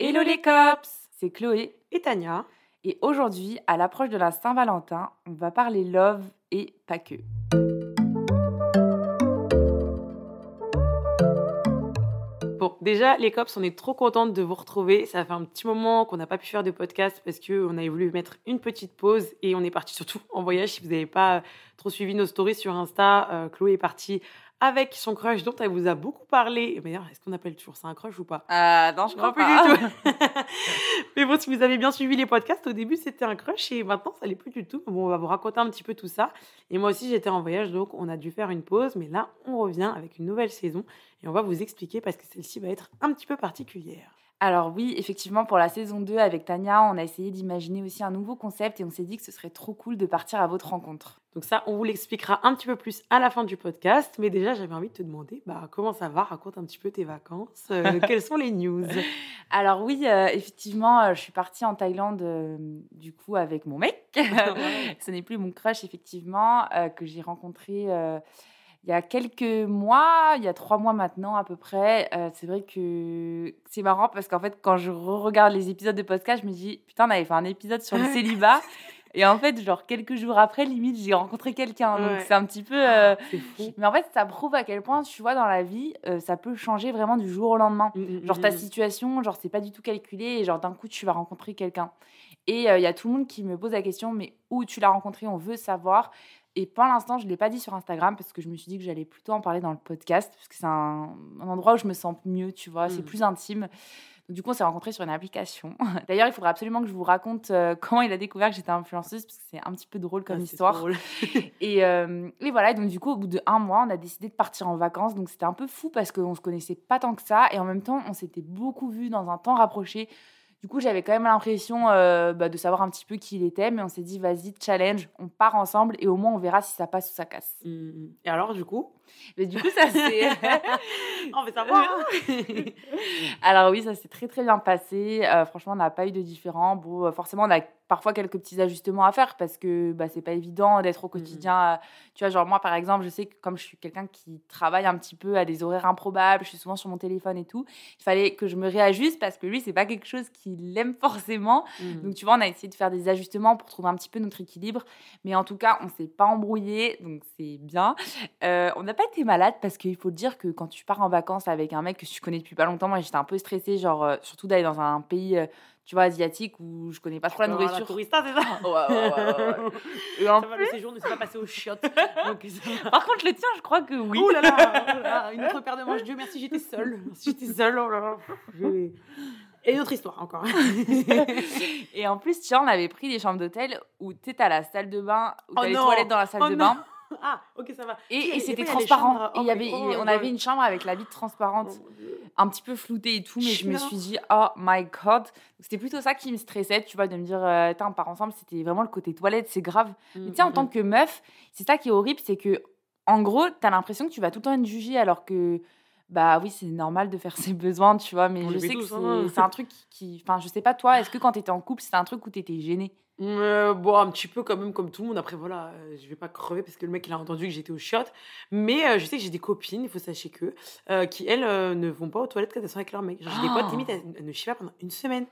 Hello les cops C'est Chloé Et Tania et aujourd'hui, à l'approche de la Saint-Valentin, on va parler love et pas que. Bon, déjà, les cops, on est trop contentes de vous retrouver. Ça fait un petit moment qu'on n'a pas pu faire de podcast parce qu'on avait voulu mettre une petite pause et on est parti surtout en voyage. Si vous n'avez pas trop suivi nos stories sur Insta, euh, Chloé est partie avec son crush dont elle vous a beaucoup parlé. Mais d'ailleurs, est-ce qu'on appelle toujours ça un crush ou pas? Ah non, je crois plus pas. du tout. Mais bon, si vous avez bien suivi les podcasts, au début c'était un crush et maintenant ça l'est plus du tout. Bon, on va vous raconter un petit peu tout ça. Et moi aussi j'étais en voyage donc on a dû faire une pause. Mais là, on revient avec une nouvelle saison et on va vous expliquer parce que celle-ci va être un petit peu particulière. Alors oui, effectivement, pour la saison 2 avec Tania, on a essayé d'imaginer aussi un nouveau concept et on s'est dit que ce serait trop cool de partir à votre rencontre. Donc ça, on vous l'expliquera un petit peu plus à la fin du podcast. Mais déjà, j'avais envie de te demander, bah, comment ça va? Raconte un petit peu tes vacances. Euh, quelles sont les news? Alors oui, euh, effectivement, euh, je suis partie en Thaïlande du coup avec mon mec. Ce n'est plus mon crush, effectivement, que j'ai rencontré il y a quelques mois, il y a trois mois maintenant à peu près. Euh, c'est vrai que c'est marrant parce qu'en fait, quand je regarde les épisodes de podcast, je me dis, putain, on avait fait un épisode sur le célibat. Et en fait, genre quelques jours après, limite, j'ai rencontré quelqu'un. Donc Ouais. c'est un petit peu... euh, fou. Mais en fait, ça prouve à quel point, tu vois, dans la vie, euh, ça peut changer vraiment du jour au lendemain. Mm, Genre ta situation, genre c'est pas du tout calculé et genre d'un coup tu vas rencontrer quelqu'un. Et il y a tout le monde qui me pose la question, mais où tu l'as rencontré? On veut savoir. Et pour l'instant, je l'ai pas dit sur Instagram parce que je me suis dit que j'allais plutôt en parler dans le podcast parce que c'est un, un endroit où je me sens mieux, tu vois, c'est Mhm. plus intime. Donc, du coup, on s'est rencontrés sur une application. D'ailleurs, il faudra absolument que je vous raconte euh, comment il a découvert que j'étais influenceuse parce que c'est un petit peu drôle comme Ah, histoire. drôle. Et, euh, et voilà, et donc du coup, au bout de un mois, on a décidé de partir en vacances. Donc c'était un peu fou parce qu'on se connaissait pas tant que ça. Et en même temps, on s'était beaucoup vus dans un temps rapproché. Du coup, j'avais quand même l'impression euh, bah, de savoir un petit peu qui il était. Mais on s'est dit, vas-y, challenge, on part ensemble et au moins on verra si ça passe ou ça casse. Mm, mm. Et alors, du coup? Mais du coup, ça s'est. On veut savoir. hein. Alors oui, ça s'est très très bien passé. Euh, franchement, on n'a pas eu de différent. Bon, euh, forcément, on a parfois quelques petits ajustements à faire parce que bah, c'est pas évident d'être au quotidien. euh, Tu vois, genre moi, par exemple, je sais que comme je suis quelqu'un qui travaille un petit peu à des horaires improbables, je suis souvent sur mon téléphone et tout, il fallait que je me réajuste parce que lui, c'est pas quelque chose qu'il aime forcément. Mm. Donc, tu vois, on a essayé de faire des ajustements pour trouver un petit peu notre équilibre. Mais en tout cas, on s'est pas embrouillé, donc c'est bien. Euh, on n'a pas été malade parce qu'il faut dire que quand tu pars en vacances avec un mec que tu connais depuis pas longtemps, moi j'étais un peu stressée, genre euh, surtout d'aller dans un pays, euh, tu vois, asiatique où je connais pas trop la nourriture. tourista, c'est ça Ouais, ouais, ouais, ouais. Et en Ça va, le séjour ne s'est pas passé aux chiottes. Donc, Par contre, le tien, je crois que oui. Oh là là, oh là là, une autre paire de manches. Dieu merci, j'étais seule. J'étais seule. Oh là là. Je- Et une autre histoire encore. Et en plus, tu vois, on avait pris des chambres d'hôtel où tu t'as la salle de bain, où Oh t'as les non. toilettes dans la salle Oh de non. bain. Ah, ok, ça va. Et, c'était transparent. il y avait, on avait une chambre avec la vitre transparente. Oh, un petit peu flouté et tout, mais je me suis dit, oh my god. C'était plutôt ça qui me stressait, tu vois, de me dire, euh, Tain, on part ensemble, c'était vraiment le côté toilette, c'est grave. Mais tu sais, en Mm, tant mm, que meuf, c'est ça qui est horrible, c'est que, en gros, t'as l'impression que tu vas tout le temps être jugée, alors que, bah oui, c'est normal de faire ses besoins, tu vois, mais On je sais que hein. c'est c'est un truc qui. Enfin, je sais pas, toi, est-ce que quand t'étais en couple, c'était un truc où t'étais gênée? Euh, bon, un petit peu quand même comme tout le monde. Après, voilà, euh, je vais pas crever parce que le mec, il a entendu que j'étais au chiottes. Mais euh, je sais que j'ai des copines, il faut sachez que, euh, qui, elles, ne vont pas aux toilettes quand elles sont avec leur mec. Genre, j'ai des potes, Oh. limite, elles, elles ne chient pas pendant une semaine.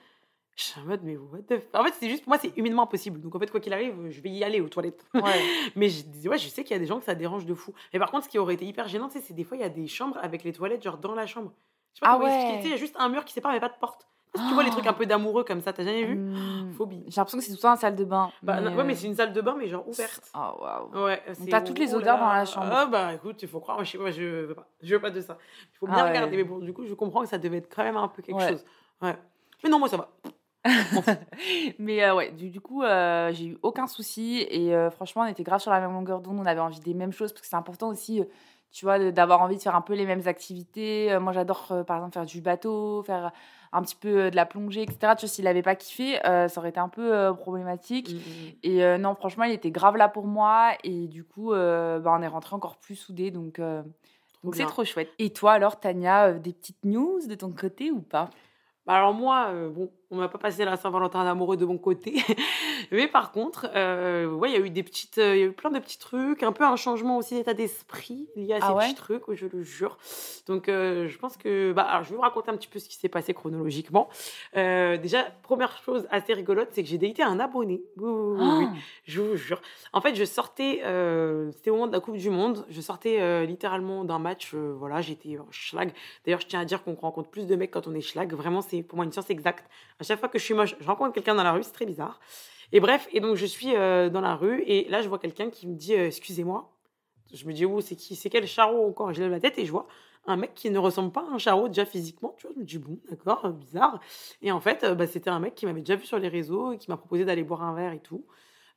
Je suis en mode, mais what the f- En fait, c'est juste, pour moi, c'est humainement impossible. Donc, en fait, quoi qu'il arrive, je vais y aller aux toilettes. Ouais. Mais je, ouais, je sais qu'il y a des gens que ça dérange de fou. Mais par contre, ce qui aurait été hyper gênant, c'est des fois, il y a des chambres avec les toilettes, genre dans la chambre. Je sais pas Ah ouais. Il y a juste un mur qui sépare, mais pas de porte. Tu vois les trucs un peu d'amoureux comme ça, t'as jamais vu Hum, Phobie. J'ai l'impression que c'est tout ça en salle de bain. Bah, non, mais, ouais, mais euh, c'est une salle de bain, mais genre ouverte. Oh, waouh. Ouais, t'as toutes les oh odeurs dans la chambre. Ah bah écoute, il faut croire, moi, je je veux pas, je veux pas de ça. Il faut bien Ah ouais. regarder, mais bon, du coup, je comprends que ça devait être quand même un peu quelque Ouais. chose. Ouais. Mais non, moi ça va. Mais euh, ouais, du, du coup, euh, j'ai eu aucun souci et euh, franchement, on était grave sur la même longueur d'onde. On avait envie des mêmes choses parce que c'est important aussi, tu vois, d'avoir envie de faire un peu les mêmes activités. moi, j'adore, par exemple, faire du bateau, faire un petit peu de la plongée, etc. Tu vois, s'il n'avait pas kiffé, ça aurait été un peu problématique. Mmh, mmh, mmh. Et non, franchement, il était grave là pour moi. Et du coup, bah, on est rentrés encore plus soudés. Donc, c'est trop chouette. Et toi, alors, Tania, des petites news de ton côté ou pas? Bah, alors moi, bon, on m'a pas passé la Saint-Valentin amoureux de mon côté. Mais par contre, euh, ouais, il y a eu des petites, il y a eu plein de petits trucs, un peu un changement aussi d'état d'esprit lié à ah ces petits trucs, je le jure. Donc, euh, je pense que, bah, alors, je vais vous raconter un petit peu ce qui s'est passé chronologiquement. Euh, déjà, première chose assez rigolote, c'est que j'ai daté un abonné. Oui, ah. je vous jure. En fait, je sortais, c'était au moment de la Coupe du Monde, je sortais littéralement d'un match, voilà, j'étais schlag. D'ailleurs, je tiens à dire qu'on rencontre plus de mecs quand on est schlag. Vraiment, c'est pour moi une science exacte. À chaque fois que je suis moche, je rencontre quelqu'un dans la rue, c'est très bizarre. Et bref, et donc je suis euh, dans la rue et là je vois quelqu'un qui me dit euh, excusez-moi. Je me dis oh c'est qui c'est quel charreau encore? Je lève la tête et je vois un mec qui ne ressemble pas à un charreau déjà physiquement. Tu vois, je me dis bon d'accord bizarre. Et en fait bah, c'était un mec qui m'avait déjà vu sur les réseaux et qui m'a proposé d'aller boire un verre et tout.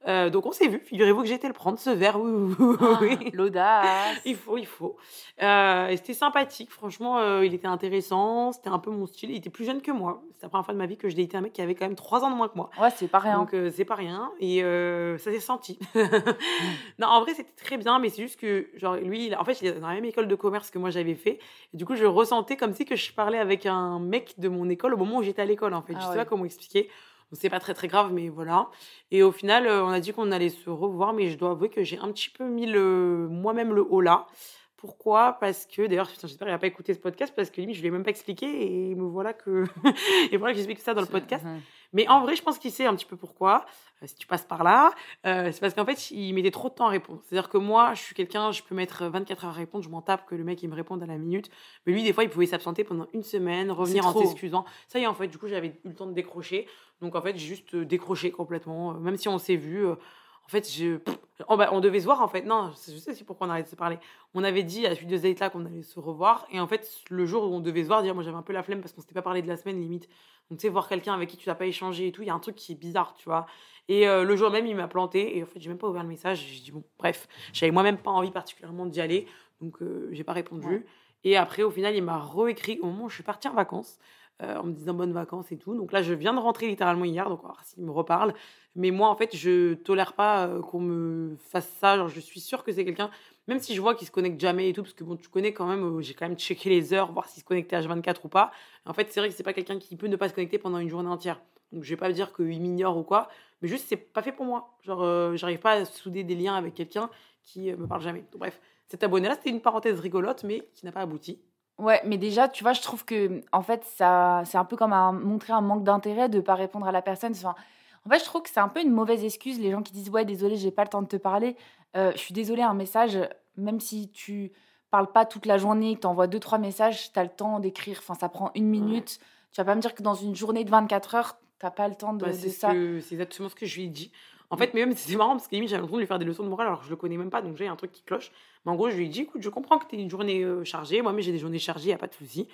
Euh, donc on s'est vu. Figurez-vous que été le prendre ce verre. Oui, ah, L'audace. il faut, il faut. Euh, c'était sympathique. Franchement, euh, il était intéressant. C'était un peu mon style. Il était plus jeune que moi. C'est la première fois de ma vie que j'ai été un mec qui avait quand même trois ans de moins que moi. Ouais, c'est pas rien. Donc c'est pas rien. Et ça s'est senti. non, en vrai, c'était très bien, mais c'est juste que genre lui, en fait, il est dans la même école de commerce que moi j'avais fait. Et du coup, je ressentais comme si que je parlais avec un mec de mon école au moment où j'étais à l'école. En fait, je ah sais pas comment expliquer c'est pas très très grave, mais voilà. Et au final, euh, on a dit qu'on allait se revoir, mais je dois avouer que j'ai un petit peu mis le moi-même le haut là. Pourquoi? Parce que, d'ailleurs, j'espère qu'il n'a pas écouté ce podcast parce que lui, je ne lui ai même pas expliqué et me voilà que. et voilà que j'explique ça dans le podcast. Mais en vrai, je pense qu'il sait un petit peu pourquoi. Euh, si tu passes par là, euh, c'est parce qu'en fait, il mettait trop de temps à répondre. C'est-à-dire que moi, je suis quelqu'un, je peux mettre 24 heures à répondre, je m'en tape que le mec, il me réponde à la minute. Mais lui, des fois, il pouvait s'absenter pendant une semaine, revenir en s'excusant. Ça y est, en fait, du coup, j'avais eu le temps de décrocher. Donc, en fait, j'ai juste décroché complètement. Même si on s'est vu, en fait, je... Oh, bah, on devait se voir, en fait. Non, je sais aussi pourquoi on arrête de se parler. On avait dit à la suite de là qu'on allait se revoir. Et en fait, le jour où on devait se voir, dire, moi j'avais un peu la flemme parce qu'on s'était pas parlé de la semaine limite. Donc, tu sais, voir quelqu'un avec qui tu n'as pas échangé et tout, il y a un truc qui est bizarre, tu vois. Et euh, le jour même, il m'a planté. Et en fait, j'ai même pas ouvert le message. J'ai dit, bon, bref, j'avais moi-même pas envie particulièrement d'y aller. Donc, euh, j'ai pas répondu. Et après, au final, il m'a réécrit au moment où je suis partie en vacances. Euh, en me disant bonnes vacances et tout. Donc là, je viens de rentrer littéralement hier, donc on va voir s'il me reparle. Mais moi, en fait, je tolère pas euh, qu'on me fasse ça. Genre, je suis sûre que c'est quelqu'un, même si je vois qu'il se connecte jamais et tout, parce que bon, tu connais quand même, euh, j'ai quand même checké les heures, voir s'il se connectait H24 ou pas. En fait, c'est vrai que c'est pas quelqu'un qui peut ne pas se connecter pendant une journée entière. Donc, je vais pas dire qu'il m'ignore ou quoi, mais juste, c'est pas fait pour moi. Genre, j'arrive pas à souder des liens avec quelqu'un qui me parle jamais. Donc, bref, cet abonné-là, c'était une parenthèse rigolote, mais qui n'a pas abouti. Ouais, mais déjà, tu vois, je trouve que, en fait, ça, c'est un peu comme un, montrer un manque d'intérêt de ne pas répondre à la personne. Enfin, en fait, je trouve que c'est un peu une mauvaise excuse. Les gens qui disent, ouais, désolé, j'ai pas le temps de te parler. Euh, je suis désolée, un message, même si tu parles pas toute la journée, que tu envoies deux, trois messages, tu as le temps d'écrire. Enfin, ça prend une minute. Tu vas pas me dire que dans une journée de 24 heures, tu n'as pas le temps de, bah, ça. C'est exactement ce que je lui ai dit. En fait, mais même c'est marrant parce que limite j'avais l'impression de lui faire des leçons de morale alors que je le connais même pas, donc j'ai un truc qui cloche. Mais en gros, je lui ai dit écoute, je comprends que tu une journée euh, chargée, moi, mais j'ai des journées chargées, y a pas de souci.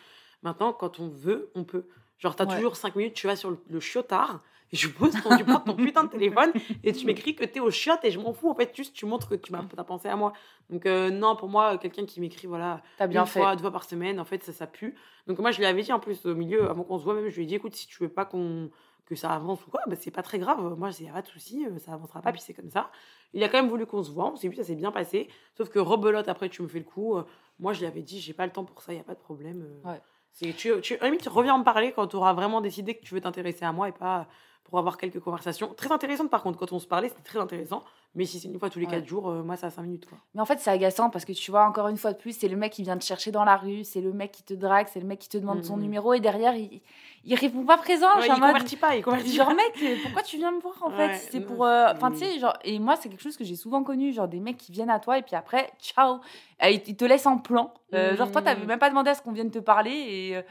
Maintenant, quand on veut, on peut. Genre, tu as toujours 5 minutes, tu vas sur le, chiotard, et je pose ton, tu prends ton putain de téléphone, et tu m'écris que tu es au chiot, et je m'en fous, en fait, juste tu montres que tu as pensé à moi. Donc, euh, non, pour moi, quelqu'un qui m'écrit, voilà, bien une fois, deux fois par semaine, en fait, ça, ça pue. Donc, moi, je lui avais dit en plus, au milieu, avant qu'on se voit, même, je lui ai dit écoute, si tu veux pas qu'on que ça avance ou quoi, bah, c'est pas très grave. Moi, il n'y a pas de souci, euh, ça avancera pas, puis c'est comme ça. Il a quand même voulu qu'on se voit, on s'est vu, ça s'est bien passé. Sauf que rebelote, après, tu me fais le coup. Euh, moi, je lui avais dit, j'ai pas le temps pour ça, il n'y a pas de problème. Euh. Ouais. C'est, tu, tu, tu reviens me parler quand tu auras vraiment décidé que tu veux t'intéresser à moi et pas pour avoir quelques conversations. Très intéressantes, par contre, quand on se parlait, c'était très intéressant. Mais si c'est une fois tous les quatre jours, euh, moi, ça a 5 minutes. Quoi. Mais en fait, c'est agaçant parce que tu vois, encore une fois de plus, c'est le mec qui vient te chercher dans la rue, c'est le mec qui te drague, c'est le mec qui te demande son mmh. numéro et derrière, il, il répond pas présent. il ne convertit pas, il convertit Genre, mec, pourquoi tu viens me voir en fait? C'est pour. Euh, enfin, tu sais, genre. Et moi, c'est quelque chose que j'ai souvent connu, genre des mecs qui viennent à toi et puis après, ciao Ils te laissent en plan. Euh, genre, toi, t'avais mmh. même pas demandé à ce qu'on vienne te parler et.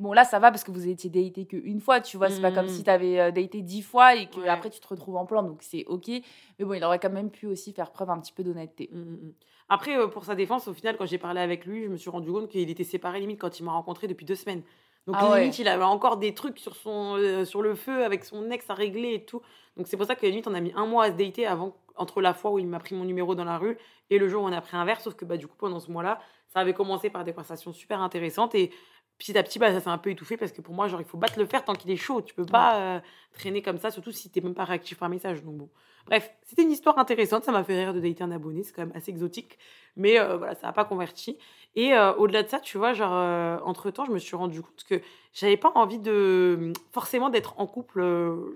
Bon, là, ça va parce que vous étiez daté qu'une fois, tu vois. C'est pas comme si mmh. tu avais euh, daté dix fois et que après tu te retrouves en plan, donc c'est OK. Mais bon, il aurait quand même pu aussi faire preuve un petit peu d'honnêteté. Mmh, mmh, après, euh, pour sa défense, au final, quand j'ai parlé avec lui, je me suis rendu compte qu'il était séparé limite quand il m'a rencontré depuis deux semaines. Donc ah limite, il avait encore des trucs sur, son, euh, sur le feu avec son ex à régler et tout. Donc c'est pour ça que limite, on a mis un mois à se dater avant entre la fois où il m'a pris mon numéro dans la rue et le jour où on a pris un verre. Sauf que bah, du coup, pendant ce mois-là, ça avait commencé par des conversations super intéressantes. Et petit à petit, bah, ça s'est un peu étouffé parce que pour moi, genre, il faut battre le fer tant qu'il est chaud. Tu peux pas euh, traîner comme ça, surtout si tu n'es même pas réactif par message. Donc bon. Bref, c'était une histoire intéressante. Ça m'a fait rire de dater un abonné. C'est quand même assez exotique. Mais euh, voilà, ça n'a pas converti. Et euh, au-delà de ça, tu vois, genre, entre temps, je me suis rendu compte que j'avais pas envie de forcément d'être en couple,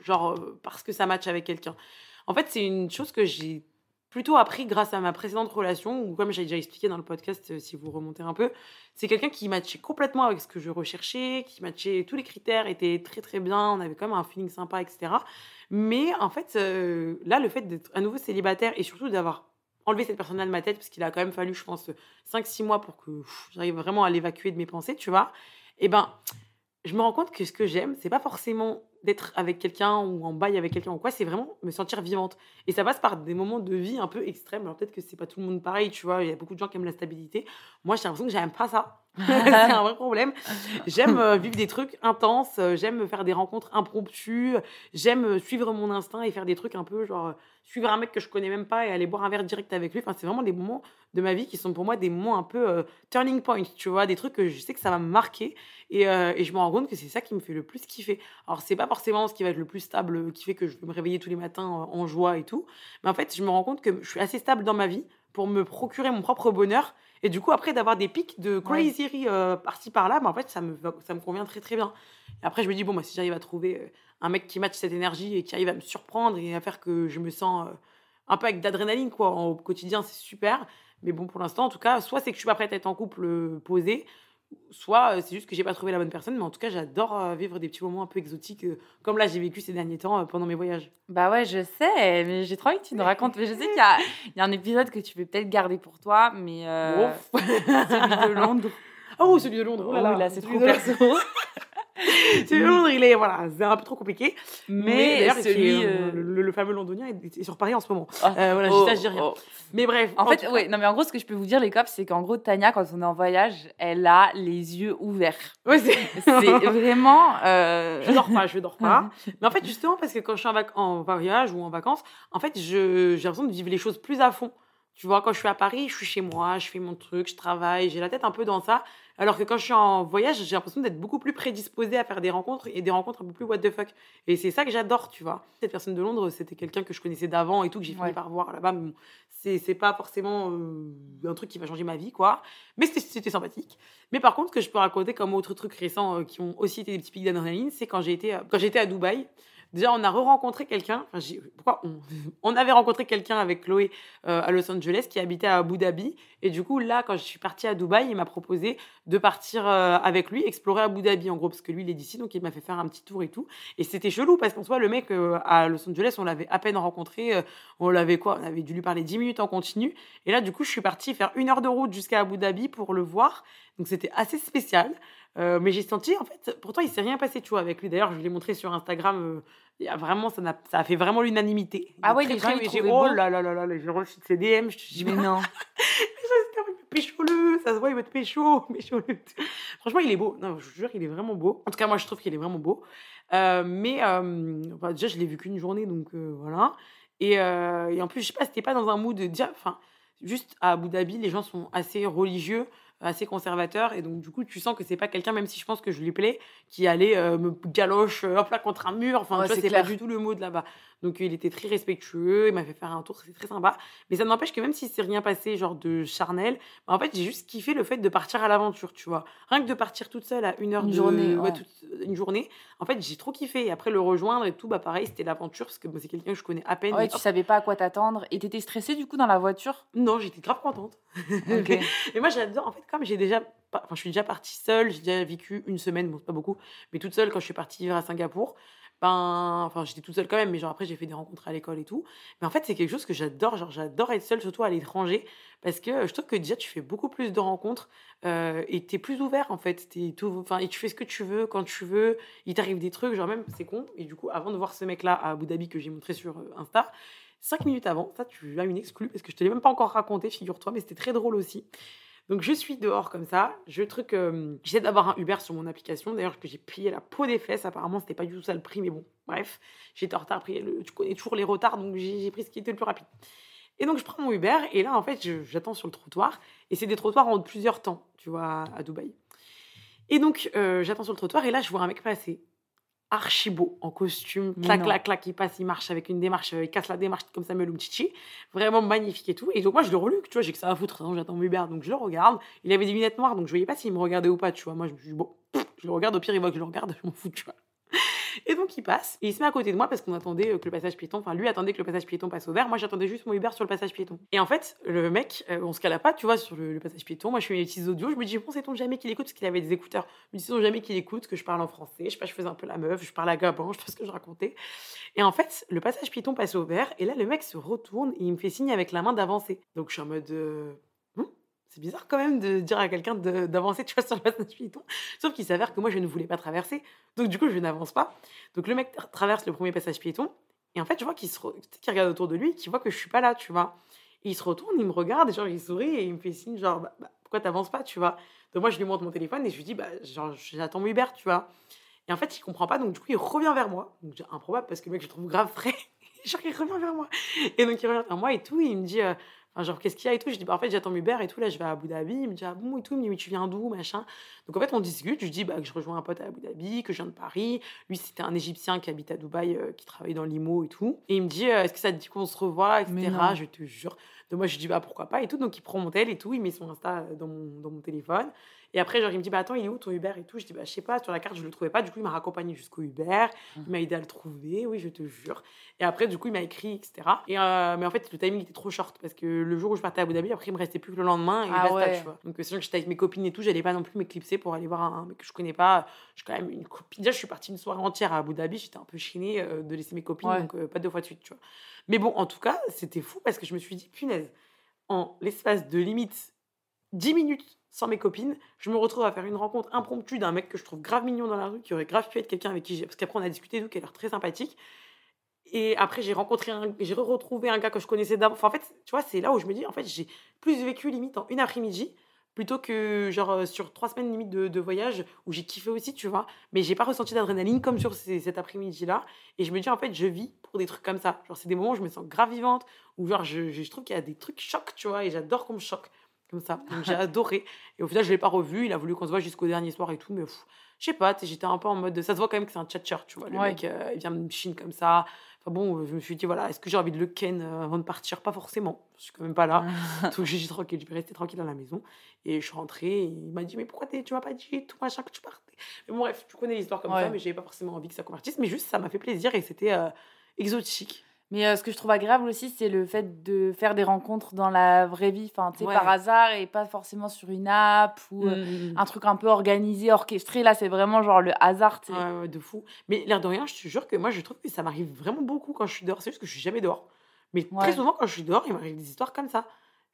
genre, parce que ça match avec quelqu'un. En fait, c'est une chose que j'ai plutôt appris grâce à ma précédente relation, ou comme j'ai déjà expliqué dans le podcast, euh, si vous remontez un peu, c'est quelqu'un qui matchait complètement avec ce que je recherchais, qui matchait tous les critères, était très très bien, on avait quand même un feeling sympa, etc. Mais en fait, euh, là, le fait d'être à nouveau célibataire et surtout d'avoir enlevé cette personne-là de ma tête, parce qu'il a quand même fallu, je pense, 5-6 mois pour que j'arrive vraiment à l'évacuer de mes pensées, tu vois, et eh ben, je me rends compte que ce que j'aime, c'est pas forcément d'être avec quelqu'un ou en bail avec quelqu'un ou quoi, c'est vraiment me sentir vivante. Et ça passe par des moments de vie un peu extrêmes. Alors peut-être que c'est pas tout le monde pareil, tu vois, il y a beaucoup de gens qui aiment la stabilité. Moi, j'ai l'impression que j'aime pas ça. c'est un vrai problème. J'aime euh, vivre des trucs intenses, euh, j'aime faire des rencontres impromptues, j'aime euh, suivre mon instinct et faire des trucs un peu genre suivre un mec que je connais même pas et aller boire un verre direct avec lui. Enfin, c'est vraiment des moments de ma vie qui sont pour moi des moments un peu turning point, tu vois, des trucs que je sais que ça va me marquer et, et je me rends compte que c'est ça qui me fait le plus kiffer. Alors, c'est pas forcément ce qui va être le plus stable, qui fait que je vais me réveiller tous les matins en joie et tout, mais en fait, je me rends compte que je suis assez stable dans ma vie pour me procurer mon propre bonheur et du coup, après, d'avoir des pics de crazy euh, par-ci par-là, bah, en fait, ça me, ça me convient très très bien. Et après, je me dis, bon, moi, si j'arrive à trouver euh, un mec qui matche cette énergie et qui arrive à me surprendre et à faire que je me sens euh, un peu avec d'adrénaline, quoi, au quotidien, c'est super. Mais bon, pour l'instant, en tout cas, soit c'est que je suis pas prête à être en couple posé, soit c'est juste que j'ai pas trouvé la bonne personne, mais en tout cas, j'adore vivre des petits moments un peu exotiques, comme là j'ai vécu ces derniers temps pendant mes voyages. Bah ouais, je sais, mais j'ai trop envie que tu nous racontes. Mais je sais qu'il y, y, a un épisode que tu peux peut-être garder pour toi, mais celui de Londres. Oh, celui de Londres, oh là, là, là c'est trop perso. c'est Londres, il est voilà, c'est un peu trop compliqué. Mais, d'ailleurs, celui, euh, le, fameux londonien est, sur Paris en ce moment. Oh, euh, voilà, oh, je dis rien. Oh. Mais bref. En, fait, oui, non, mais en gros, ce que je peux vous dire, les cops, c'est qu'en gros, Tania, quand on est en voyage, elle a les yeux ouverts. Ouais, c'est vraiment. Euh... Je dors pas, je dors pas. mais en fait, justement, parce que quand je suis en, en voyage ou en vacances, en fait, j'ai l'impression de vivre les choses plus à fond. Tu vois, quand je suis à Paris, je suis chez moi, je fais mon truc, je travaille, j'ai la tête un peu dans ça. Alors que quand je suis en voyage, j'ai l'impression d'être beaucoup plus prédisposée à faire des rencontres et des rencontres un peu plus what the fuck. Et c'est ça que j'adore, tu vois. Cette personne de Londres, c'était quelqu'un que je connaissais d'avant et tout, que j'ai fini par voir là-bas. Bon, c'est pas forcément euh, un truc qui va changer ma vie, quoi. Mais c'était sympathique. Mais par contre, ce que je peux raconter comme autre truc récent euh, qui ont aussi été des petits pics d'adrénaline, c'est quand j'ai été, quand j'étais à Dubaï. Déjà, on a re-rencontré quelqu'un. Enfin, pourquoi on, on, avait rencontré quelqu'un avec Chloé euh, à Los Angeles qui habitait à Abu Dhabi. Et du coup, là, quand je suis partie à Dubaï, il m'a proposé de partir euh, avec lui, explorer Abu Dhabi en gros, parce que lui, il est d'ici, donc il m'a fait faire un petit tour et tout. Et c'était chelou parce qu'en soi, le mec euh, à Los Angeles, on l'avait à peine rencontré. on l'avait quoi On avait dû lui parler 10 minutes en continu. Et là, du coup, je suis partie faire une heure de route jusqu'à Abu Dhabi pour le voir. Donc c'était assez spécial. mais j'ai senti, en fait, pourtant, il s'est rien passé, tu vois, avec lui. D'ailleurs, je l'ai montré sur Instagram il y a vraiment, ça, a, ça a fait vraiment l'unanimité. Ah ouais, les gens, ils Oh là là là là, j'ai reçu de ses DM, je te dis, mais non. pécho-le, ça se voit, il va te pécho, pécho-le. Franchement, il est beau. Non, je vous jure, il est vraiment beau. En tout cas, moi, je trouve qu'il est vraiment beau. Euh, mais euh, déjà, je l'ai vu qu'une journée, donc euh, voilà. Et, et, en plus, je sais pas, c'était pas dans un mood de dire, enfin, juste à Abu Dhabi, les gens sont assez religieux assez conservateur et donc du coup tu sens que c'est pas quelqu'un même si je pense que je lui plais qui allait euh, me galoche euh, hop là contre un mur. Enfin c'est pas du tout le mot de là-bas. Donc il était très respectueux il m'a fait faire un tour c'est très sympa. Mais ça n'empêche que même si c'est rien passé genre de charnel bah, en fait j'ai juste kiffé le fait de partir à l'aventure tu vois. Rien que de partir toute seule à une heure une de journée une journée en fait j'ai trop kiffé. Et après le rejoindre et tout bah pareil c'était l'aventure parce que c'est quelqu'un que je connais à peine ouais, tu savais pas à quoi t'attendre. Et t'étais stressée du coup dans la voiture? Non j'étais grave contente. Et moi j'adore en fait comme j'ai déjà, enfin, je suis déjà partie seule, j'ai déjà vécu une semaine, bon, pas beaucoup, mais toute seule quand je suis partie vivre à Singapour. Ben, enfin, j'étais toute seule quand même, mais genre après, j'ai fait des rencontres à l'école et tout. Mais en fait, c'est quelque chose que j'adore. Genre, j'adore être seule, surtout à l'étranger, parce que je trouve que déjà, tu fais beaucoup plus de rencontres euh, et t'es plus ouvert en fait. Es tout, enfin, et tu fais ce que tu veux quand tu veux. Il t'arrive des trucs, genre même, c'est con. Et du coup, avant de voir ce mec-là à Abu Dhabi que j'ai montré sur euh, Insta, cinq minutes avant, ça, tu as une exclue parce que je te l'ai même pas encore raconté, figure-toi, mais c'était très drôle aussi. Donc je suis dehors comme ça, je truc, euh, j'essaie d'avoir un Uber sur mon application, d'ailleurs que j'ai plié la peau des fesses, apparemment c'était pas du tout ça le prix, mais bon, bref, j'étais en retard, le, tu connais toujours les retards, donc j'ai pris ce qui était le plus rapide. Et donc je prends mon Uber, et là en fait j'attends sur le trottoir, et c'est des trottoirs en plusieurs temps, tu vois, à Dubaï. Et donc euh, j'attends sur le trottoir, et là je vois un mec passer, archi beau, en costume, clac, clac, clac, il passe, il marche avec une démarche, il casse la démarche comme Samuel Umchichi, vraiment magnifique et tout. Et donc moi, je le relue, tu vois, j'ai que ça à foutre, j'attends Uber, donc je le regarde. Il avait des lunettes noires, donc je voyais pas s'il me regardait ou pas, tu vois. Moi, je me suis dit, bon, je le regarde, au pire, il voit que je le regarde, je m'en fous, tu vois. Et donc il passe, et il se met à côté de moi parce qu'on attendait euh, que le passage piéton, enfin lui attendait que le passage piéton passe au vert, moi j'attendais juste mon Uber sur le passage piéton. Et en fait, le mec, euh, on se cala pas, tu vois, sur le, passage piéton. Moi je fais mes petits audios, je me dis, bon, c'est ton jamais qu'il écoute, parce qu'il avait des écouteurs. Je me dis, c'est ton jamais qu'il écoute, que je parle en français, je sais pas, je faisais un peu la meuf, je parle à Gabon, je sais pas ce que je racontais. Et en fait, le passage piéton passe au vert, et là le mec se retourne et il me fait signe avec la main d'avancer. Donc je suis en mode. Euh, c'est bizarre quand même de dire à quelqu'un d'avancer, sur le passage piéton. Sauf qu'il s'avère que moi, je ne voulais pas traverser. Donc, du coup, je n'avance pas. Donc, le mec traverse le premier passage piéton. Et en fait, je vois qu'il regarde autour de lui, qu'il voit que je suis pas là, tu vois. Et il se retourne, il me regarde, et genre, il sourit et il me fait signe, genre, bah, bah, pourquoi t'avances pas, tu vois. Donc, moi, je lui montre mon téléphone et je lui dis, bah, genre, j'attends Hubert, tu vois. Et en fait, il comprend pas, donc du coup, il revient vers moi. Donc, improbable parce que le mec, je le trouve grave frais. genre, il revient vers moi. Et donc, il revient vers moi et tout, il me dit, euh, genre, qu'est-ce qu'il y a et tout. Je dis, bah, en fait, j'attends Uber et tout. Là, je vais à Abu Dhabi. Il me dit, ah bon et tout. Il me dit, mais tu viens d'où, machin? Donc, en fait, on discute. Je dis, bah, que je rejoins un pote à Abu Dhabi, que je viens de Paris. Lui, c'était un Égyptien qui habite à Dubaï, euh, qui travaille dans l'IMO et tout. Et il me dit, euh, est-ce que ça te dit qu'on se revoit, etc. Je te jure. Donc, moi, je dis, bah, pourquoi pas et tout. Donc, il prend mon tel et tout. Il met son Insta dans mon, dans mon téléphone. Et après, genre, il me dit, bah attends, il est où ton Uber et tout? Je dis, bah je sais pas, sur la carte, je le trouvais pas. Du coup, il m'a raccompagné jusqu'au Uber. Il m'a aidé à le trouver, oui, je te jure. Et après, du coup, il m'a écrit, etc. Et, euh, mais en fait, le timing était trop short parce que le jour où je partais à Abu Dhabi, après, il me restait plus que le lendemain et ah basta, tu vois. Donc, sinon, j'étais avec mes copines et tout, j'allais pas non plus m'éclipser pour aller voir un mec que je connais pas. Je suis quand même une copine. Déjà, je suis partie une soirée entière à Abu Dhabi, j'étais un peu chinée euh, de laisser mes copines, donc euh, pas deux fois de suite, tu vois. Mais bon, en tout cas, c'était fou parce que je me suis dit, punaise, en l'espace de limite 10 minutes sans mes copines, je me retrouve à faire une rencontre impromptue d'un mec que je trouve grave mignon dans la rue, qui aurait grave pu être quelqu'un avec qui j'ai. Parce qu'après, on a discuté, donc qui a l'air très sympathique. Et après, j'ai rencontré un. J'ai retrouvé un gars que je connaissais d'avant. En fait, tu vois, c'est là où je me dis, en fait, j'ai plus vécu limite en une après-midi plutôt que genre euh, sur trois semaines limite de, voyage où j'ai kiffé aussi, tu vois. Mais j'ai pas ressenti d'adrénaline comme sur cet après-midi-là. Et je me dis, en fait, je vis pour des trucs comme ça. Genre, c'est des moments où je me sens grave vivante, où genre, je, je trouve qu'il y a des trucs chocs, tu vois, et j'adore qu'on me choque comme ça. Donc j'ai adoré. Et au final, je l'ai pas revu. Il a voulu qu'on se voit jusqu'au dernier soir et tout, mais je sais pas, j'étais un peu en mode. Ça se voit quand même que c'est un tchatcher, tu vois. Le mec, euh, il vient de Chine comme ça. Enfin bon, je me suis dit, voilà, est-ce que j'ai envie de le ken euh, avant de partir? Pas forcément. Je suis quand même pas là. Donc j'ai dit tranquille, je vais rester tranquille dans la maison. Et je suis rentrée. Et il m'a dit, mais pourquoi tu m'as pas dit tout machin que tu partais? Mais bon, bref, tu connais l'histoire comme ça, mais j'avais pas forcément envie que ça convertisse. Mais juste, ça m'a fait plaisir et c'était euh, exotique. Mais euh, ce que je trouve agréable aussi, c'est le fait de faire des rencontres dans la vraie vie, enfin, tu sais, par hasard et pas forcément sur une app ou euh, mmh, mmh, mmh. un truc un peu organisé, orchestré. Là, c'est vraiment genre le hasard, tu sais. Ouais, de fou. Mais l'air de rien, je te jure que moi, je trouve que ça m'arrive vraiment beaucoup quand je suis dehors. C'est juste que je suis jamais dehors. Mais très souvent, quand je suis dehors, il m'arrive des histoires comme ça.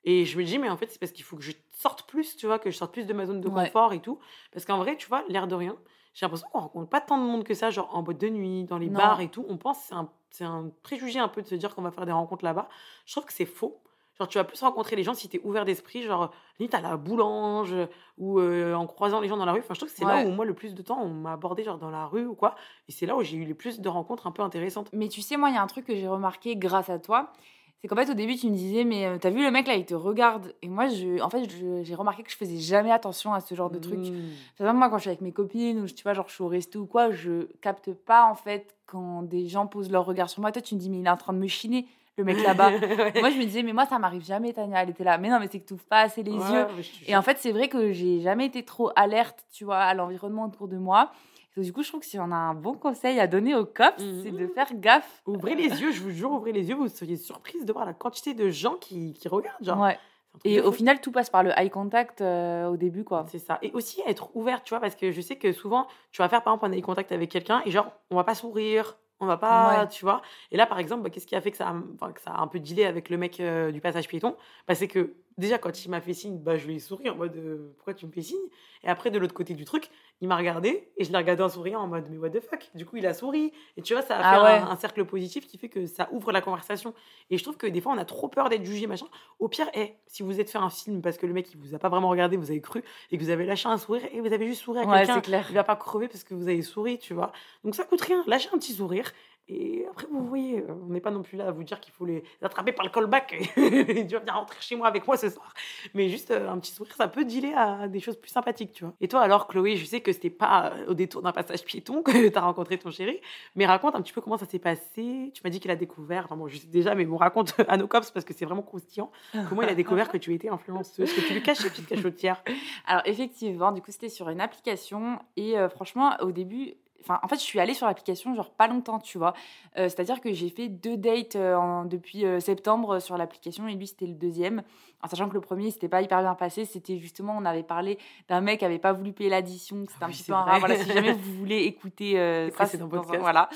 Et je me dis, mais en fait, c'est parce qu'il faut que je sorte plus, tu vois, que je sorte plus de ma zone de confort et tout. Parce qu'en vrai, tu vois, l'air de rien, j'ai l'impression qu'on rencontre pas tant de monde que ça, genre en boîte de nuit, dans les bars et tout. On pense, c'est un, c'est un préjugé un peu de se dire qu'on va faire des rencontres là-bas. Je trouve que c'est faux. Genre, tu vas plus rencontrer les gens si tu es ouvert d'esprit, genre, limite à la boulange ou euh, en croisant les gens dans la rue. Enfin, je trouve que c'est là où, moi, le plus de temps, on m'a abordé, genre, dans la rue ou quoi. Et c'est là où j'ai eu les plus de rencontres un peu intéressantes. Mais tu sais, moi, il y a un truc que j'ai remarqué grâce à toi. C'est qu'en fait, au début, tu me disais, mais euh, t'as vu le mec là, il te regarde. Et moi, je, en fait, j'ai remarqué que je faisais jamais attention à ce genre de truc. Mmh. moi, quand je suis avec mes copines ou tu vois, genre, je suis au resto ou quoi, je capte pas en fait quand des gens posent leur regard sur moi. Toi, tu me dis, mais il est en train de me chiner, le mec là-bas. Moi, je me disais, mais moi, ça m'arrive jamais, Tania. Elle était là. Mais non, mais c'est que tu pas assez les yeux. Et en fait, c'est vrai que j'ai jamais été trop alerte, tu vois, à l'environnement autour de moi du coup, je trouve que si on a un bon conseil à donner aux cops, c'est de faire gaffe. Ouvrez les yeux, je vous jure, ouvrez les yeux, vous seriez surprise de voir la quantité de gens qui, qui regardent. Genre. Ouais. Et au final, tout passe par le eye contact euh, au début, quoi. C'est ça. Et aussi être ouvert, tu vois, parce que je sais que souvent, tu vas faire par exemple un eye contact avec quelqu'un et genre, on va pas sourire, on va pas, tu vois. Et là, par exemple, bah, qu'est-ce qui a fait que ça, a, que ça a un peu dealé avec le mec euh, du passage piéton? Bah, C'est que déjà, quand il m'a fait signe, bah, je lui ai souri en mode euh, pourquoi tu me fais signe? Et après, de l'autre côté du truc, il m'a regardé et je l'ai regardé en souriant en mode mais what the fuck? Du coup, il a souri. Et tu vois, ça a Ah fait ouais. un, un cercle positif qui fait que ça ouvre la conversation. Et je trouve que des fois, on a trop peur d'être jugé, machin. Au pire, eh, si vous êtes fait un film parce que le mec, il vous a pas vraiment regardé, vous avez cru, et que vous avez lâché un sourire, et vous avez juste souri à Ouais, quelqu'un, c'est clair. il va pas crever parce que vous avez souri, tu vois. Donc ça coûte rien, lâchez un petit sourire. Et après, vous voyez, euh, on n'est pas non plus là à vous dire qu'il faut les attraper par le callback et tu vas venir rentrer chez moi avec moi ce soir. Mais juste euh, un petit sourire, ça peut dealer à des choses plus sympathiques, tu vois. Et toi, alors, Chloé, je sais que c'était pas euh, au détour d'un passage piéton que tu as rencontré ton chéri, mais raconte un petit peu comment ça s'est passé. Tu m'as dit qu'il a découvert, enfin bon, je sais déjà, mais bon, raconte à nos cops parce que c'est vraiment croustillant. Comment il a découvert que tu étais influenceuse, que tu lui cachais, petite cachotière? Alors effectivement, du coup, c'était sur une application et euh, franchement, au début, enfin, en fait, je suis allée sur l'application genre pas longtemps, tu vois. Euh, C'est-à-dire que j'ai fait deux dates euh, en- depuis euh, septembre sur l'application et lui, c'était le deuxième. En sachant que le premier, c'était pas hyper bien passé. C'était justement, on avait parlé d'un mec qui avait pas voulu payer l'addition. C'était un Oui, petit peu un rat. Voilà, si jamais vous voulez écouter euh, ça, c'est dans un- podcasts. Voilà.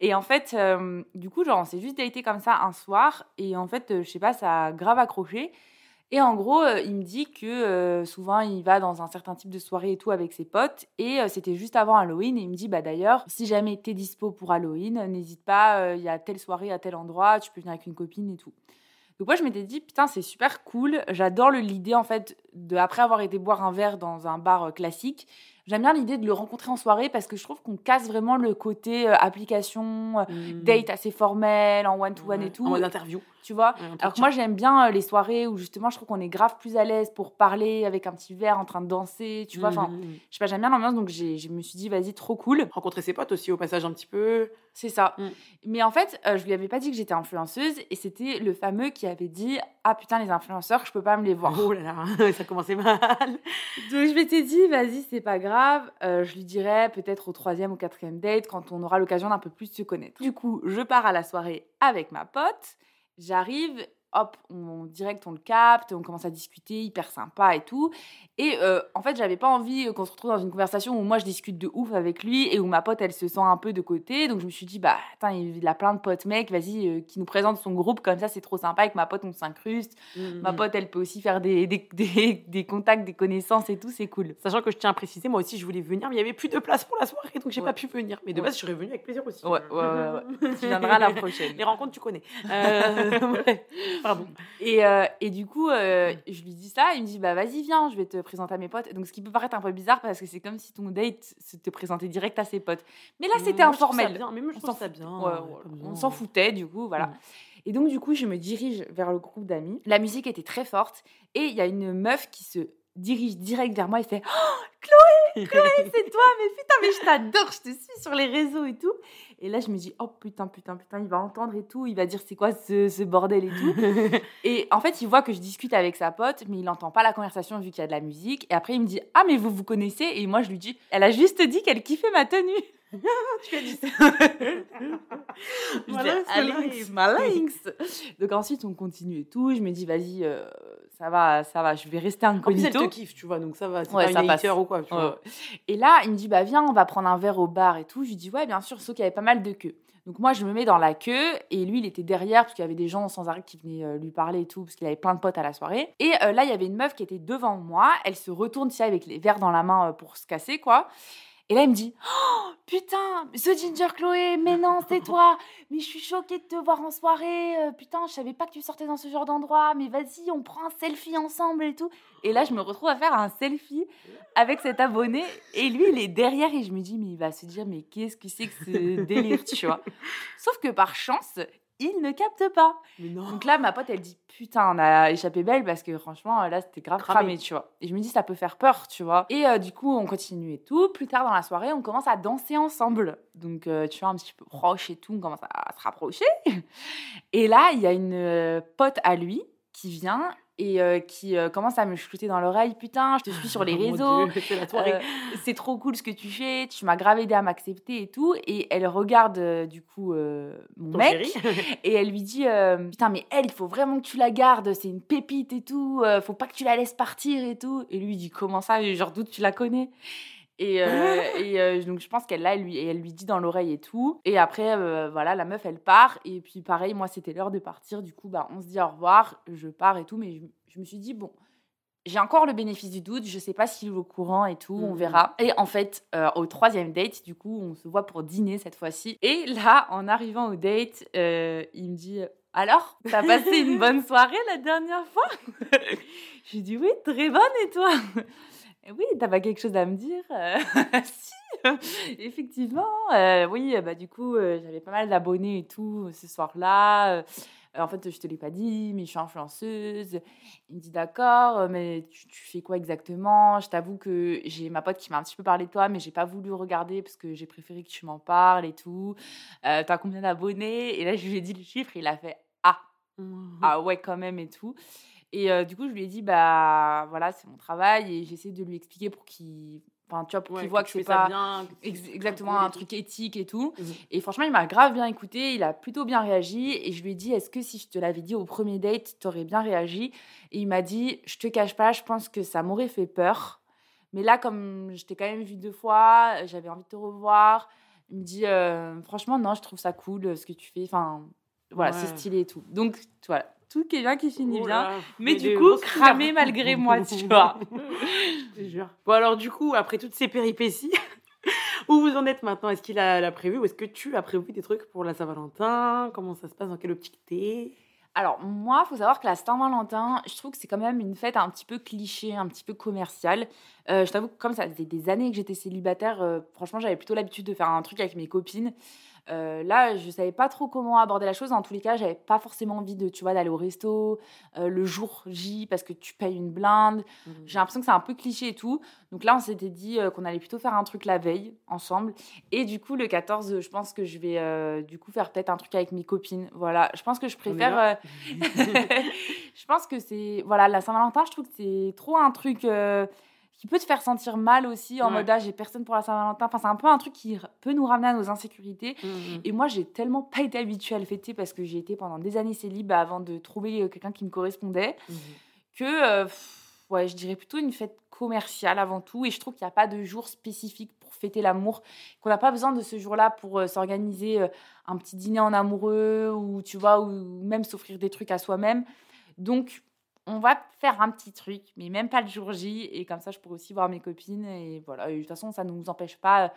Et en fait, du coup, genre, on s'est juste daté comme ça un soir. Et en fait, je sais pas, ça a grave accroché. Et en gros, euh, il me dit que euh, souvent il va dans un certain type de soirée et tout avec ses potes. Et euh, c'était juste avant Halloween. Et il me dit, bah d'ailleurs, si jamais t'es dispo pour Halloween, n'hésite pas, il y a telle soirée à tel endroit, tu peux venir avec une copine et tout. Donc moi je m'étais dit, putain, c'est super cool. J'adore l'idée en fait, de, après avoir été boire un verre dans un bar classique, j'aime bien l'idée de le rencontrer en soirée parce que je trouve qu'on casse vraiment le côté euh, application, euh, date assez formel, en one-to-one Ouais, et tout. En mode interview. Tu vois? Ouais, alors que moi, j'aime bien euh, les soirées où justement, je trouve qu'on est grave plus à l'aise pour parler avec un petit verre en train de danser, tu vois? Enfin, Mhm. je sais pas, j'aime bien l'ambiance, donc j'ai- je me suis dit, vas-y, trop cool. rencontrer ses potes aussi au passage un petit peu. C'est ça. Mm. Mais en fait, euh, je lui avais pas dit que j'étais influenceuse et c'était le fameux qui avait dit, ah putain, les influenceurs, je peux pas me les voir. Oh là là, ça commençait mal. Donc je m'étais dit, vas-y, c'est pas grave, euh, je lui dirai peut-être au troisième ou quatrième date quand on aura l'occasion d'un peu plus se connaître. Du coup, je pars à la soirée avec ma pote, j'arrive, hop, on, direct on le capte, on commence à discuter, hyper sympa et tout. Et euh, en fait, j'avais pas envie euh, qu'on se retrouve dans une conversation où moi je discute de ouf avec lui et où ma pote elle se sent un peu de côté. Donc je me suis dit, bah attends, il a plein de potes mecs, vas-y, euh, qui nous présente son groupe comme ça, c'est trop sympa. Avec ma pote, on s'incruste. Ma Mhm. pote, elle peut aussi faire des, des, des, des contacts, des connaissances et tout, c'est cool. Sachant que je tiens à préciser, moi aussi je voulais venir, mais il y avait plus de place pour la soirée, donc j'ai Ouais. pas pu venir. Mais de Ouais. base, je serais venue avec plaisir aussi. Ouais, ouais, ouais, Tu viendras la prochaine. Les rencontres, tu connais. Euh, ouais. Pardon. Et, euh, et du coup, euh, je lui dis ça, il me dit bah vas-y viens, je vais te présenter à mes potes. Donc ce qui peut paraître un peu bizarre parce que c'est comme si ton date se te présentait direct à ses potes. Mais là c'était informel. bien, Mais moi, je trouve ça bien. Ouais, ouais, on s'en foutait du coup, voilà. Mm. Et donc du coup, je me dirige vers le groupe d'amis. La musique était très forte et il y a une meuf qui se dirige direct vers moi et fait oh, Chloé, Chloé, c'est toi, mais putain, mais je t'adore, je te suis sur les réseaux et tout. Et là, je me dis oh putain, putain, putain, il va entendre et tout, il va dire c'est quoi ce, ce bordel et tout. Et en fait, il voit que je discute avec sa pote, mais il n'entend pas la conversation vu qu'il y a de la musique. Et après, il me dit Ah, mais vous vous connaissez? Et moi, je lui dis Elle a juste dit qu'elle kiffait ma tenue. tu as dit ça. Je Voilà, dis, live. ma Lynx. Donc ensuite, on continue et tout. Je me dis Vas-y, euh, ça va, ça va, je vais rester En plus, elle incognito. te kiffe, tu vois, donc ça va. C'est Ouais, pas ça une ou quoi, tu Ouais, vois. ouais. Et là, il me dit, bah viens, on va prendre un verre au bar et tout. Je lui dis, ouais, bien sûr, sauf qu'il y avait pas mal de queues. Donc moi, je me mets dans la queue et lui, il était derrière parce qu'il y avait des gens sans arrêt qui venaient euh, lui parler et tout, parce qu'il avait plein de potes à la soirée. Et euh, là, il y avait une meuf qui était devant moi. Elle se retourne, tu sais, avec les verres dans la main euh, pour se casser, quoi. Et là, il me dit, oh, putain, The Ginger Chloé, mais non, c'est toi. Mais je suis choquée de te voir en soirée. euh, putain, je savais pas que tu sortais dans ce genre d'endroit. Mais vas-y, on prend un selfie ensemble et tout. Et là, je me retrouve à faire un selfie avec cet abonné. Et lui, il est derrière et je me dis, mais il va se dire, mais qu'est-ce que c'est que ce délire, tu vois? Sauf que par chance, il ne capte pas. Donc là, ma pote, elle dit, putain, on a échappé belle parce que franchement, là, c'était grave Cramé. cramé, tu vois. Et je me dis, ça peut faire peur, tu vois. Et euh, du coup, on continue et tout. Plus tard dans la soirée, on commence à danser ensemble. Donc, euh, tu vois, un petit peu proche et tout, on commence à se rapprocher. Et là, il y a une euh, pote à lui qui vient et euh, qui euh, commence à me chouter dans l'oreille. Putain, je te suis sur les Oh mon réseaux. C'est. Euh, c'est trop cool ce que tu fais, tu m'as grave aidé à m'accepter et tout. Et elle regarde du coup mon Ton mec et elle lui dit Putain, mais elle, il faut vraiment que tu la gardes, c'est une pépite et tout, faut pas que tu la laisses partir et tout. Et lui dit Comment ça? Genre, d'où tu la connais? Et, euh, et euh, donc, je pense qu'elle là, elle lui, elle lui dit dans l'oreille et tout. Et après, euh, voilà, la meuf, elle part. Et puis, pareil, moi, c'était l'heure de partir. Du coup, bah, on se dit au revoir. Je pars et tout. Mais je, je me suis dit, bon, j'ai encore le bénéfice du doute. Je sais pas s'il est au courant et tout. On Mhm. verra. Et en fait, euh, au troisième date, du coup, on se voit pour dîner cette fois-ci. Et là, en arrivant au date, euh, il me dit. Alors, t'as passé une bonne soirée la dernière fois? J'ai dit oui, très bonne et toi? Oui, t'as pas quelque chose à me dire Euh, Si, effectivement. euh, oui, euh, bah du coup, euh, j'avais pas mal d'abonnés et tout euh, ce soir-là. Euh, en fait, je te l'ai pas dit, mais je suis influenceuse. Il me dit d'accord, euh, mais tu, tu fais quoi exactement? Je t'avoue que j'ai ma pote qui m'a un petit peu parlé de toi, mais j'ai pas voulu regarder parce que j'ai préféré que tu m'en parles et tout. Euh, T'as combien d'abonnés? Et là, je lui ai dit le chiffre, et il a fait ah ah ouais quand même et tout. Et euh, du coup, je lui ai dit, bah voilà, c'est mon travail et j'essaie de lui expliquer pour qu'il enfin, tu vois, pour Ouais, qu'il voit que, tu c'est pas bien, que ex- exactement un truc éthique et tout. Mhm. Et franchement, il m'a grave bien écouté, il a plutôt bien réagi. Et je lui ai dit, est-ce que si je te l'avais dit au premier date, t'aurais bien réagi? Et il m'a dit, je te cache pas, je pense que ça m'aurait fait peur. Mais là, comme je t'ai quand même vu deux fois, j'avais envie de te revoir. Il me dit, euh, franchement, non, je trouve ça cool euh, ce que tu fais. Enfin, voilà, c'est stylé et tout. Donc, voilà, tout qui est bien qui finit Oh bien. Mais du coup, cramé malgré moi, tu vois. Je te jure. Bon, alors, du coup, après toutes ces péripéties, où vous en êtes maintenant? Est-ce qu'il a, l'a prévu ou est-ce que tu as prévu des trucs pour la Saint-Valentin? Comment ça se passe? Dans quelle optique t'es? Alors, moi, il faut savoir que la Saint-Valentin, je trouve que c'est quand même une fête un petit peu cliché, un petit peu commerciale. Euh, je t'avoue que comme ça faisait des années que j'étais célibataire, euh, franchement, j'avais plutôt l'habitude de faire un truc avec mes copines. Euh, là, je savais pas trop comment aborder la chose. En tous les cas, j'avais pas forcément envie de, tu vois, d'aller au resto euh, le jour J parce que tu payes une blinde. J'ai l'impression que c'est un peu cliché et tout. Donc là, on s'était dit euh, qu'on allait plutôt faire un truc la veille ensemble. Et du coup, le 14, je pense que je vais euh, du coup faire peut-être un truc avec mes copines. Voilà, je pense que je préfère. je pense que c'est voilà la Saint-Valentin. Je trouve que c'est trop un truc qui peut te faire sentir mal aussi en Ouais. mode ah j'ai personne pour la Saint-Valentin. Enfin, c'est un peu un truc qui peut nous ramener à nos insécurités. Mhm. Et moi, j'ai tellement pas été habituée à le fêter parce que j'ai été pendant des années célib avant de trouver euh, quelqu'un qui me correspondait Mhm. que euh, pff, ouais, je dirais plutôt une fête commerciale avant tout. Et je trouve qu'il n'y a pas de jour spécifique pour fêter l'amour, qu'on n'a pas besoin de ce jour-là pour euh, s'organiser euh, un petit dîner en amoureux ou tu vois, ou même s'offrir des trucs à soi-même. Donc, on va faire un petit truc, mais même pas le jour J. Et comme ça, je pourrais aussi voir mes copines. Et voilà. Et de toute façon, ça ne nous empêche pas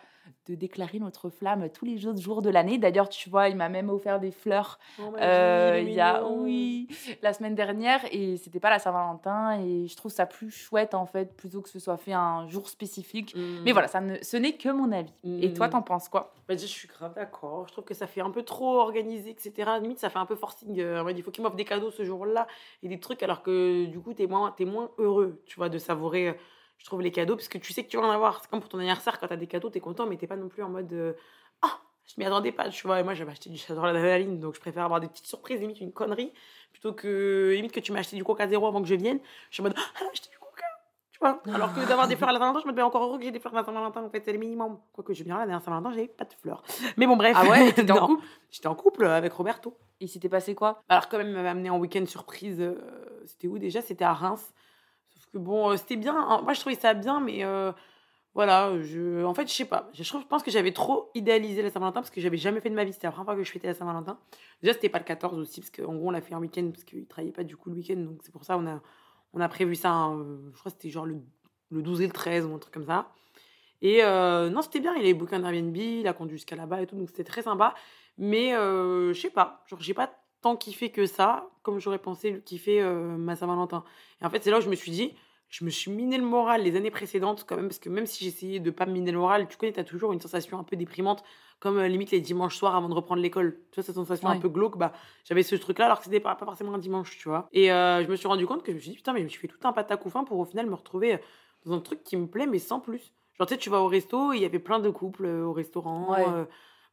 de déclarer notre flamme tous les autres jours de l'année. D'ailleurs, tu vois, il m'a même offert des fleurs Oh, euh, il y a, oui, la semaine dernière et c'était pas la Saint-Valentin et je trouve ça plus chouette en fait plutôt que ce soit fait un jour spécifique. Mhm. Mais voilà, ça ne, ce n'est que mon avis. Et toi, Mhm. t'en penses quoi? Bah, je suis grave d'accord. Je trouve que ça fait un peu trop organisé, etc. Limite, ça fait un peu forcing. Euh, il faut qu'il m'offre des cadeaux ce jour-là et des trucs, alors que du coup, t'es moins, t'es moins heureux, tu vois, de savourer, euh, je trouve, les cadeaux, parce que tu sais que tu vas en avoir. C'est comme pour ton anniversaire, quand t'as des cadeaux, t'es content, mais t'es pas non plus en mode euh, Ah, je m'y attendais pas, tu vois. Et moi, j'avais acheté du j'adore l'adrénaline, donc je préfère avoir des petites surprises, limite une connerie, plutôt que limite que tu m'as acheté du coca zéro avant que je vienne. Je suis en mode Ah, elle a acheté du coca tu vois. Alors que d'avoir des fleurs à la Saint-Valentin, je me dis encore heureux que j'ai des fleurs à la Saint-Valentin. En fait, c'est le minimum. Quoique, je bien la dernière Saint-Valentin, j'avais pas de fleurs. Mais bon, bref. Ah ouais T'étais en couple? J'étais en couple avec Roberto. Il s'était passé quoi? Alors, quand même, il m'avait amené en week-end surprise. euh, c'était où déjà? C'était à Reims. Que bon, euh, c'était bien. hein. Moi, je trouvais ça bien, mais euh, voilà. Je... En fait, je sais pas. Je, je pense que j'avais trop idéalisé la Saint-Valentin parce que j'avais jamais fait de ma vie. C'était la première fois que je fêtais la Saint-Valentin. Déjà, c'était pas le 14 aussi, parce qu'en gros, on l'a fait un week-end parce qu'il travaillait pas du coup le week-end. Donc, c'est pour ça on a, on a prévu ça. hein, je crois que c'était genre le, le 12 et le 13 ou un truc comme ça. Et euh, non, c'était bien. Il avait booké un Airbnb, il a conduit jusqu'à là-bas et tout. Donc, c'était très sympa. Mais je sais pas. Genre, j'ai pas tant kiffé que ça, comme j'aurais pensé le kiffer euh, ma Saint-Valentin. Et en fait, c'est là où je me suis dit, je me suis miné le moral les années précédentes quand même, parce que même si j'essayais de pas me miner le moral, tu connais, t'as toujours une sensation un peu déprimante, comme euh, limite les dimanches soirs avant de reprendre l'école. Tu vois, cette sensation un peu glauque, bah, j'avais ce truc-là, alors que c'était pas, pas forcément un dimanche, tu vois. Et euh, je me suis rendu compte que je me suis dit, putain, mais je me suis fait tout un patacoufin pour au final me retrouver dans un truc qui me plaît, mais sans plus. Genre, tu sais, tu vas au resto, il y avait plein de couples au restaurant. Ouais.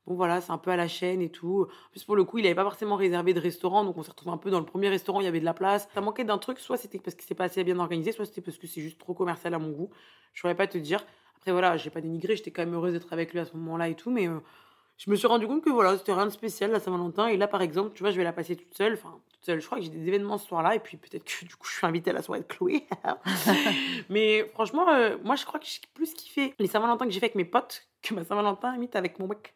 Bon voilà, c'est un peu à la chaîne et tout. En plus pour le coup, il avait pas forcément réservé de restaurant, donc on s'est retrouvé un peu dans le premier restaurant, il y avait de la place. Ça manquait d'un truc, soit c'était parce que c'est pas assez bien organisé, soit c'était parce que c'est juste trop commercial à mon goût. Je saurais pas te dire. Après voilà, j'ai pas dénigré, j'étais quand même heureuse d'être avec lui à ce moment-là et tout, mais euh, je me suis rendu compte que voilà, c'était rien de spécial la Saint-Valentin. Et là, par exemple, tu vois, je vais la passer toute seule. Enfin, toute seule. Je crois que j'ai des événements ce soir-là. Et puis peut-être que du coup, je suis invitée à la soirée de Chloé. Mais franchement, euh, moi, je crois que j'ai plus kiffé les Saint-Valentin que j'ai fait avec mes potes que ma Saint-Valentin, limite, avec mon mec.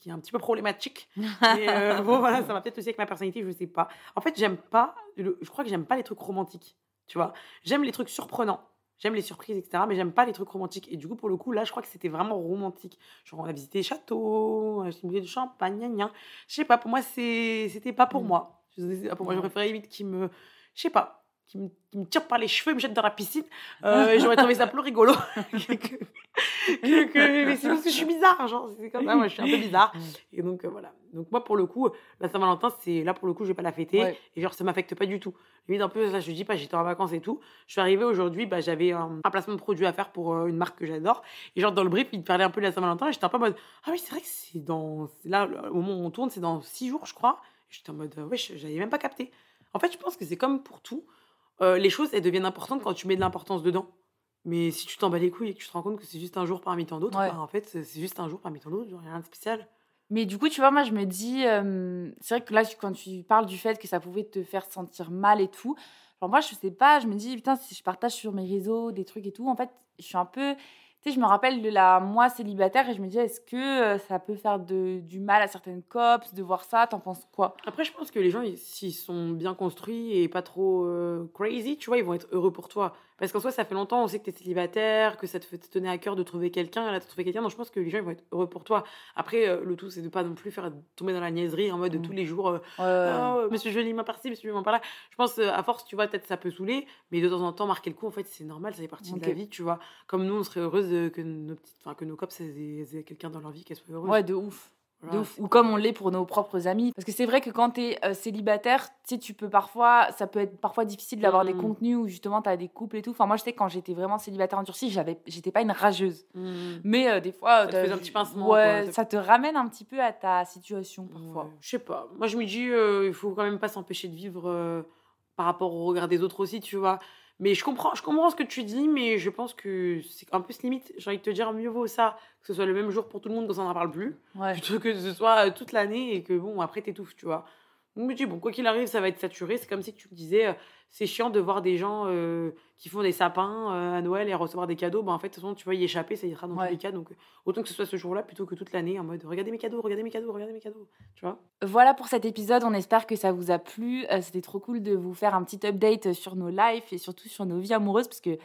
Qui est un petit peu problématique. Euh, bon, voilà, ça va peut-être aussi avec ma personnalité, je sais pas. En fait, j'aime pas, je crois que j'aime pas les trucs romantiques. Tu vois, j'aime les trucs surprenants. J'aime les surprises, etc. Mais j'aime pas les trucs romantiques. Et du coup, pour le coup, là, je crois que c'était vraiment romantique. Genre, on a visité les châteaux, on a visité du champagne, gna gna. Je sais pas, pour moi, c'était pas pour mm. moi. Pour moi, j'aurais préféré limite qui me. Je sais pas qui me, qui me, tire par les cheveux et me jette dans la piscine. Euh, J'aurais trouvé ça plus rigolo. que, que, mais c'est parce que je suis bizarre. Genre, c'est comme ça, moi, je suis un peu bizarre. Et donc, euh, voilà. Donc, moi, pour le coup, la Saint-Valentin, c'est là, pour le coup, je vais pas la fêter. Et genre, ça m'affecte pas du tout. Limite, un peu, ça, je dis pas, j'étais en vacances et tout. Je suis arrivée aujourd'hui, bah, j'avais un, placement de produit à faire pour euh, une marque que j'adore. Et genre, dans le brief, il parlait un peu de la Saint-Valentin. Et j'étais un peu en mode, ah oui, c'est vrai que c'est dans. Là, au moment où on tourne, c'est dans six jours, je crois. J'étais en mode, ouais, j'avais même pas capté. En fait, je pense que c'est comme pour tout. Euh, les choses, elles deviennent importantes quand tu mets de l'importance dedans. Mais si tu t'en bats les couilles et que tu te rends compte que c'est juste un jour parmi tant d'autres, bah, en fait, c'est juste un jour parmi tant d'autres, rien de spécial. Mais du coup, tu vois, moi, je me dis, c'est vrai que là, quand tu parles du fait que ça pouvait te faire sentir mal et tout, genre moi, je sais pas, je me dis, putain, si je partage sur mes réseaux des trucs et tout, en fait, je suis un peu tu sais, je me rappelle de la moi célibataire et je me dis, est-ce que euh, ça peut faire du mal à certaines cops de voir ça? T'en penses quoi? Après, je pense que les gens, s'ils sont bien construits et pas trop euh, crazy, tu vois, ils vont être heureux pour toi. Parce qu'en soi, ça fait longtemps, on sait que tu es célibataire, que ça te fait tenir à cœur de trouver quelqu'un, là, tu trouvé quelqu'un. Donc, je pense que les gens ils vont être heureux pour toi. Après, euh, le tout, c'est de pas non plus faire tomber dans la niaiserie en mode de mmh. tous les jours, euh, oh, monsieur Jolie m'a par-ci, monsieur Jolie par là. Je pense, euh, à force, tu vois, peut-être ça peut saouler, mais de temps en temps, marquer le coup, en fait, c'est normal, ça fait partie de la vie, tu vois. Comme nous, on serait heureuse que nos petites, enfin, que nos cops aient, quelqu'un dans leur vie, qu'elles soient heureuses. Ouais, de ouf. Ou comme on l'est pour nos propres amis. Parce que c'est vrai que quand tu es euh, célibataire, tu peux parfois, ça peut être parfois difficile d'avoir des mmh. contenus où justement tu as des couples et tout. Enfin, moi, je sais, quand j'étais vraiment célibataire en Turquie, j'avais, j'étais pas une rageuse. Mmh. Mais euh, des fois. Ça te fait un petit pincement. Ouais, ça te ramène un petit peu à ta situation parfois. Je sais pas. Moi, je me dis, euh, il faut quand même pas s'empêcher de vivre par rapport au regard des autres aussi, tu vois. Mais je comprends, je comprends ce que tu dis, mais je pense que c'est un peu ce limite. J'ai envie de te dire, mieux vaut ça, que ce soit le même jour pour tout le monde quand on n'en parle plus, plutôt que ce soit euh, toute l'année et que bon, après t'étouffes, tu vois. Donc je me dis, bon, quoi qu'il arrive, ça va être saturé. C'est comme si tu me disais, euh, c'est chiant de voir des gens euh, qui font des sapins euh, à Noël et recevoir des cadeaux. Bah, en fait, de toute façon, tu vas y échapper, ça ira dans tous les cas. Donc, autant que ce soit ce jour-là plutôt que toute l'année en mode regardez mes cadeaux, regardez mes cadeaux, regardez mes cadeaux. Tu vois? Voilà pour cet épisode. On espère que ça vous a plu. C'était trop cool de vous faire un petit update sur nos lives et surtout sur nos vies amoureuses parce que,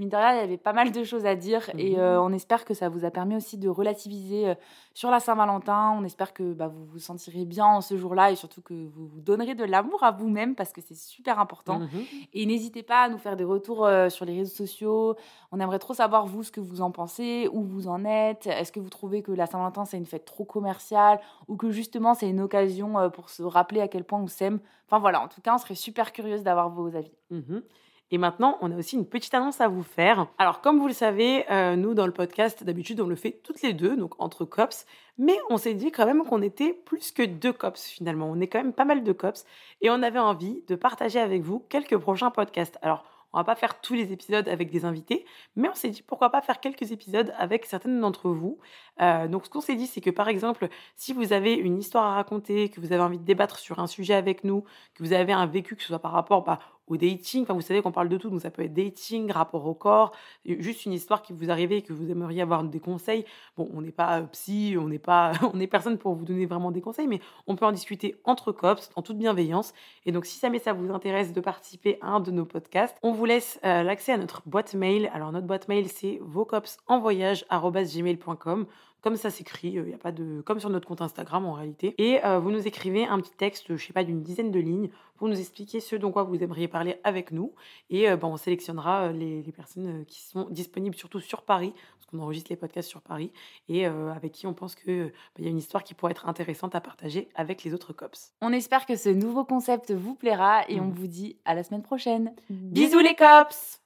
mine de rien, il y avait pas mal de choses à dire et mhm. on espère que ça vous a permis aussi de relativiser sur la Saint-Valentin. On espère que bah, vous vous sentirez bien ce jour-là et surtout que vous vous donnerez de l'amour à vous-même parce que c'est super important. Mhm. Et n'hésitez pas à nous faire des retours euh, sur les réseaux sociaux. On aimerait trop savoir, vous, ce que vous en pensez, où vous en êtes. Est-ce que vous trouvez que la Saint-Valentin, c'est une fête trop commerciale ou que justement, c'est une occasion euh, pour se rappeler à quel point on s'aime? Enfin voilà, en tout cas, on serait super curieuse d'avoir vos avis. Mhm. Et maintenant, on a aussi une petite annonce à vous faire. Alors, comme vous le savez, euh, nous, dans le podcast, d'habitude, on le fait toutes les deux, donc entre cops. Mais on s'est dit quand même qu'on était plus que deux cops, finalement. On est quand même pas mal de cops. Et on avait envie de partager avec vous quelques prochains podcasts. Alors, on va pas faire tous les épisodes avec des invités, mais on s'est dit pourquoi pas faire quelques épisodes avec certaines d'entre vous. Euh, donc ce qu'on s'est dit, c'est que par exemple, si vous avez une histoire à raconter, que vous avez envie de débattre sur un sujet avec nous, que vous avez un vécu, que ce soit par rapport bah, dating. Enfin, vous savez qu'on parle de tout, donc ça peut être dating, rapport au corps, juste une histoire qui vous arrive et que vous aimeriez avoir des conseils. Bon, on n'est pas euh, psy, on n'est pas, on n'est personne pour vous donner vraiment des conseils, mais on peut en discuter entre cops, en toute bienveillance. Et donc, si jamais ça vous intéresse de participer à un de nos podcasts, on vous laisse euh, l'accès à notre boîte mail. Alors, notre boîte mail, c'est vocopsenvoyage.gmail.com comme ça s'écrit, il y a pas de comme sur notre compte Instagram en réalité. Et euh, vous nous écrivez un petit texte, je sais pas, d'une dizaine de lignes pour nous expliquer ce dont quoi vous aimeriez parler avec nous. Et euh, ben, on sélectionnera euh, les, les, personnes qui sont disponibles surtout sur Paris, parce qu'on enregistre les podcasts sur Paris, et avec qui on pense qu'il ben, il y a une histoire qui pourrait être intéressante à partager avec les autres cops. On espère que ce nouveau concept vous plaira et on mmh. vous dit à la semaine prochaine. Bisous les cops